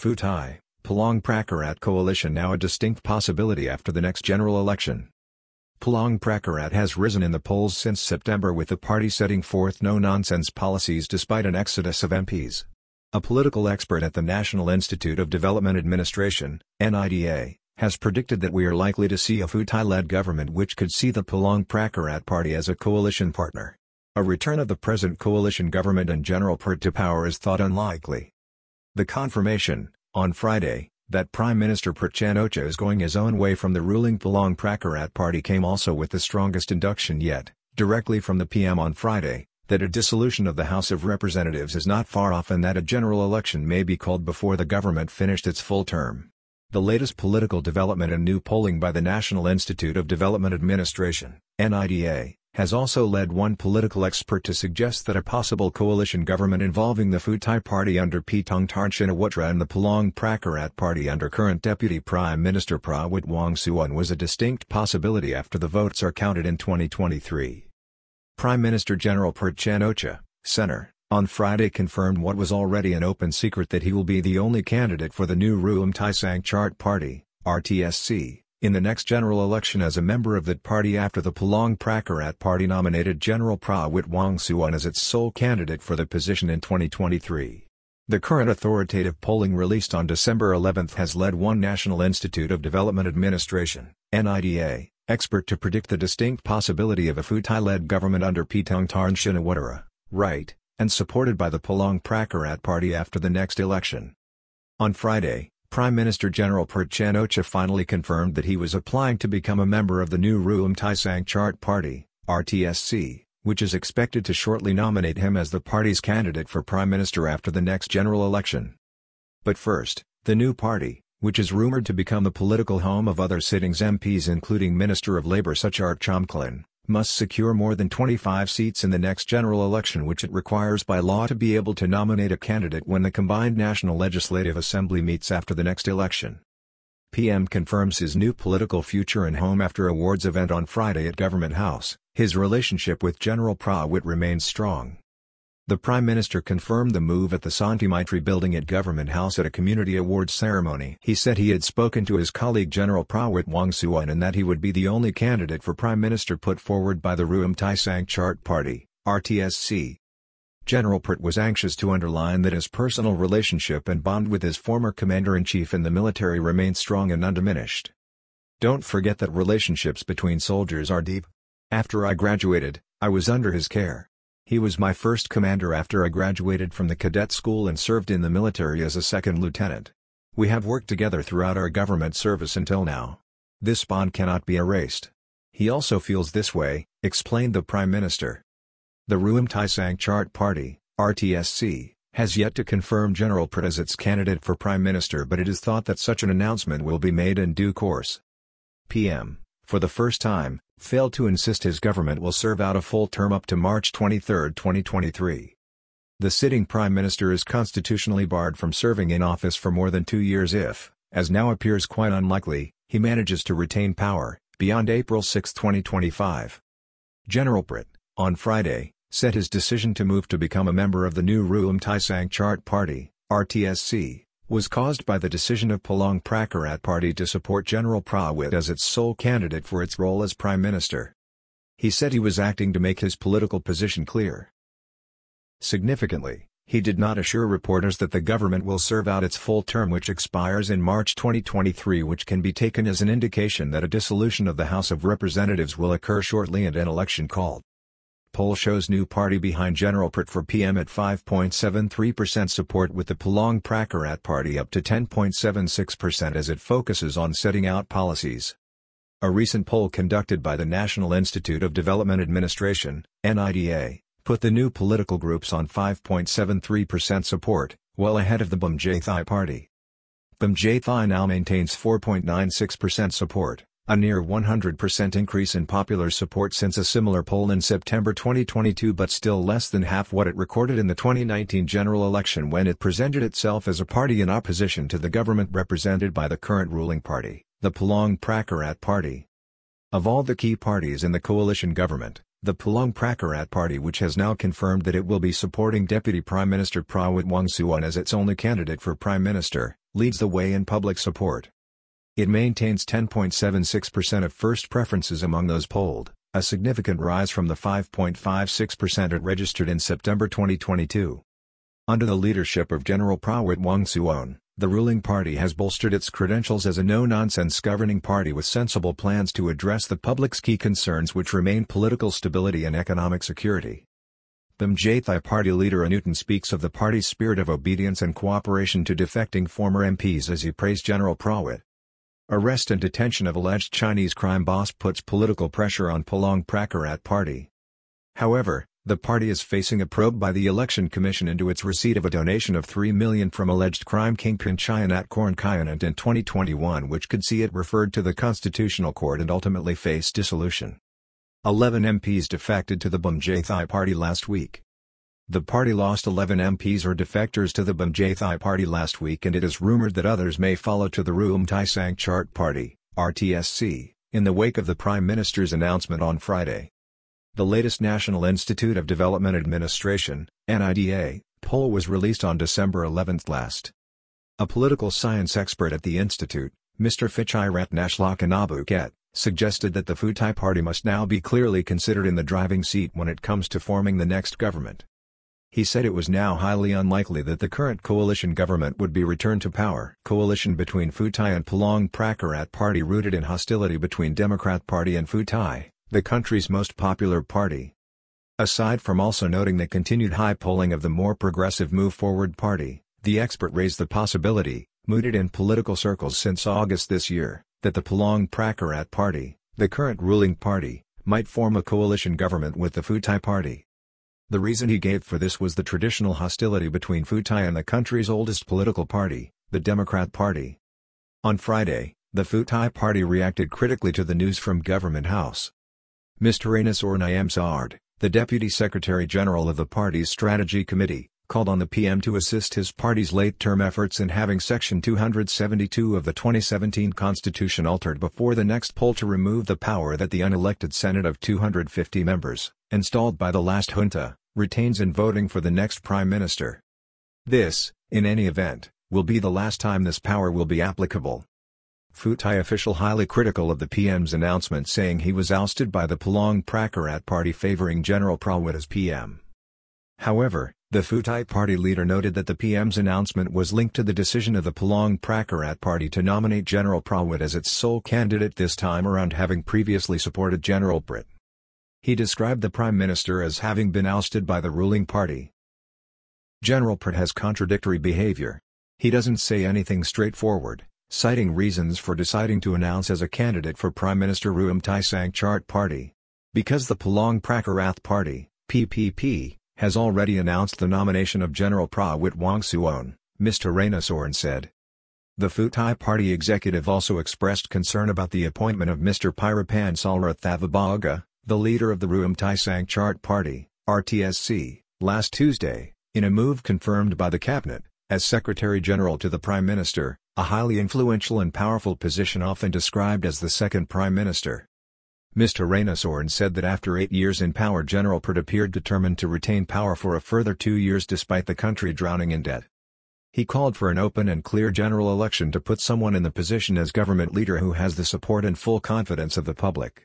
Pheu Thai, Palang Pracharat coalition now a distinct possibility after the next general election. Palang Pracharat has risen in the polls since September with the party setting forth no-nonsense policies despite an exodus of MPs. A political expert at the National Institute of Development Administration, NIDA, has predicted that we are likely to see a Pheu Thai-led government which could see the Palang Pracharat party as a coalition partner. A return of the present coalition government and General Prayut to power is thought unlikely. The confirmation, on Friday, that Prime Minister Prayut Chan-o-cha is going his own way from the ruling Palang Pracharat party came also with the strongest induction yet, directly from the PM on Friday, that a dissolution of the House of Representatives is not far off and that a general election may be called before the government finished its full term. The latest political development and new polling by the National Institute of Development Administration, NIDA, has also led one political expert to suggest that a possible coalition government involving the Pheu Thai party under Paetongtarn Shinawatra and the Palang Pracharat party under current Deputy Prime Minister Prawit Wongsuwan was a distinct possibility after the votes are counted in 2023. Prime Minister General Prayut Chan-o-cha, Center, on Friday confirmed what was already an open secret that he will be the only candidate for the new Ruam Thai Sang Chart Party, RTSC, in the next general election as a member of that party after the Palang Pracharat party nominated General Prawit Wongsuwan as its sole candidate for the position in 2023. The current authoritative polling released on December 11 has led one National Institute of Development Administration, NIDA, expert to predict the distinct possibility of a Pheu Thai-led government under Paetongtarn Shinawatra, right, and supported by the Palang Pracharat party after the next election. On Friday, Prime Minister General Prayut Chan-o-cha finally confirmed that he was applying to become a member of the new Ruam Thai Sang Chart Party, RTSC, which is expected to shortly nominate him as the party's candidate for Prime Minister after the next general election. But first, the new party, which is rumored to become the political home of other sittings MPs including Minister of Labour Suchart Chomklin, must secure more than 25 seats in the next general election which it requires by law to be able to nominate a candidate when the combined National Legislative Assembly meets after the next election. PM confirms his new political future and home after awards event on Friday at Government House, his relationship with General Prawit remains strong. The Prime Minister confirmed the move at the Santi Maitri building at Government House at a community awards ceremony. He said he had spoken to his colleague General Prawit Wongsuwan and that he would be the only candidate for Prime Minister put forward by the Ruam Thai Sang Chart Party, RTSC. General Prayut was anxious to underline that his personal relationship and bond with his former commander-in-chief in the military remained strong and undiminished. Don't forget that relationships between soldiers are deep. After I graduated, I was under his care. He was my first commander after I graduated from the cadet school and served in the military as a second lieutenant. We have worked together throughout our government service until now. This bond cannot be erased. He also feels this way, explained the Prime Minister. The Ruam Thai Sang Chart Party, RTSC, has yet to confirm General Prayut as its candidate for Prime Minister but it is thought that such an announcement will be made in due course. PM, for the first time, failed to insist his government will serve out a full term up to March 23, 2023. The sitting Prime Minister is constitutionally barred from serving in office for more than two years if, as now appears quite unlikely, he manages to retain power, beyond April 6, 2025. General Prayut, on Friday, said his decision to move to become a member of the new Ruam Thai Sang Chart Party, RTSC, was caused by the decision of Palang Pracharat Party to support General Prawit as its sole candidate for its role as Prime Minister. He said he was acting to make his political position clear. Significantly, he did not assure reporters that the government will serve out its full term which expires in March 2023 which can be taken as an indication that a dissolution of the House of Representatives will occur shortly and an election called. Poll shows new party behind General Prayut for PM at 5.73% support with the Palang Pracharat party up to 10.76% as it focuses on setting out policies. A recent poll conducted by the National Institute of Development Administration, NIDA, put the new political groups on 5.73% support, well ahead of the Bhum Jai Thai party. Bhum Jai Thai now maintains 4.96% support a near 100% increase in popular support since a similar poll in September 2022 but still less than half what it recorded in the 2019 general election when it presented itself as a party in opposition to the government represented by the current ruling party, the Palang Pracharat Party. Of all the key parties in the coalition government, the Palang Pracharat Party which has now confirmed that it will be supporting Deputy Prime Minister Prawit Wongsuwan as its only candidate for Prime Minister, leads the way in public support. It maintains 10.76% of first preferences among those polled, a significant rise from the 5.56% it registered in September 2022. Under the leadership of General Prawit Wongsuwan, the ruling party has bolstered its credentials as a no-nonsense governing party with sensible plans to address the public's key concerns which remain political stability and economic security. Bhum Jai Thai party leader Anutin speaks of the party's spirit of obedience and cooperation to defecting former MPs as he praised General Prawit. Arrest and detention of alleged Chinese crime boss puts political pressure on Palang Pracharat party. However, the party is facing a probe by the Election Commission into its receipt of a donation of 3 million from alleged crime kingpin Chaiyanat Kornchayanant in 2021 which could see it referred to the Constitutional Court and ultimately face dissolution. 11 MPs defected to the Bhum Jai Thai party last week. The party lost 11 MPs or defectors to the Bhum Jai Thai party last week and it is rumored that others may follow to the Ruam Thai Chart Party, RTSC, in the wake of the Prime Minister's announcement on Friday. The latest National Institute of Development Administration, NIDA, poll was released on December 11 last. A political science expert at the institute, Mr. Fichirat Nashlakanabuket, suggested that the Pheu Thai party must now be clearly considered in the driving seat when it comes to forming the next government. He said it was now highly unlikely that the current coalition government would be returned to power. Coalition between Pheu Thai and Palang Pracharat party rooted in hostility between Democrat Party and Pheu Thai, the country's most popular party. Aside from also noting the continued high polling of the more progressive Move Forward party, the expert raised the possibility, mooted in political circles since August this year, that the Palang Pracharat Party, the current ruling party, might form a coalition government with the Pheu Thai Party. The reason he gave for this was the traditional hostility between Pheu Thai and the country's oldest political party, the Democrat Party. On Friday, the Pheu Thai Party reacted critically to the news from Government House. Mr. Anusorn Iamsaard, the Deputy Secretary General of the party's Strategy Committee, called on the PM to assist his party's late-term efforts in having Section 272 of the 2017 Constitution altered before the next poll to remove the power that the unelected Senate of 250 members, installed by the last junta, retains in voting for the next Prime Minister. This, in any event, will be the last time this power will be applicable. Pheu Thai official highly critical of the PM's announcement saying he was ousted by the Palang Pracharat party favoring General Prawit as PM. However, the Pheu Thai party leader noted that the PM's announcement was linked to the decision of the Palang Pracharat party to nominate General Prawit as its sole candidate this time around having previously supported General Prayut. He described the Prime Minister as having been ousted by the ruling party. General Prayut has contradictory behavior. He doesn't say anything straightforward, citing reasons for deciding to announce as a candidate for Prime Minister Ruam Thai Sang Chart Party. Because the Palang Pracharat Party, PPP, has already announced the nomination of General Prawit Wongsuwan, Mr. Ranasoran said. The Pheu Thai party executive also expressed concern about the appointment of Mr. Pirapan Salirathavibhaga, the leader of the Ruam Thai Sang Chart Party, RTSC, last Tuesday, in a move confirmed by the cabinet, as Secretary General to the Prime Minister, a highly influential and powerful position often described as the second Prime Minister. Mr. Ranasoran said that after eight years in power General Prayut appeared determined to retain power for a further two years despite the country drowning in debt. He called for an open and clear general election to put someone in the position as government leader who has the support and full confidence of the public.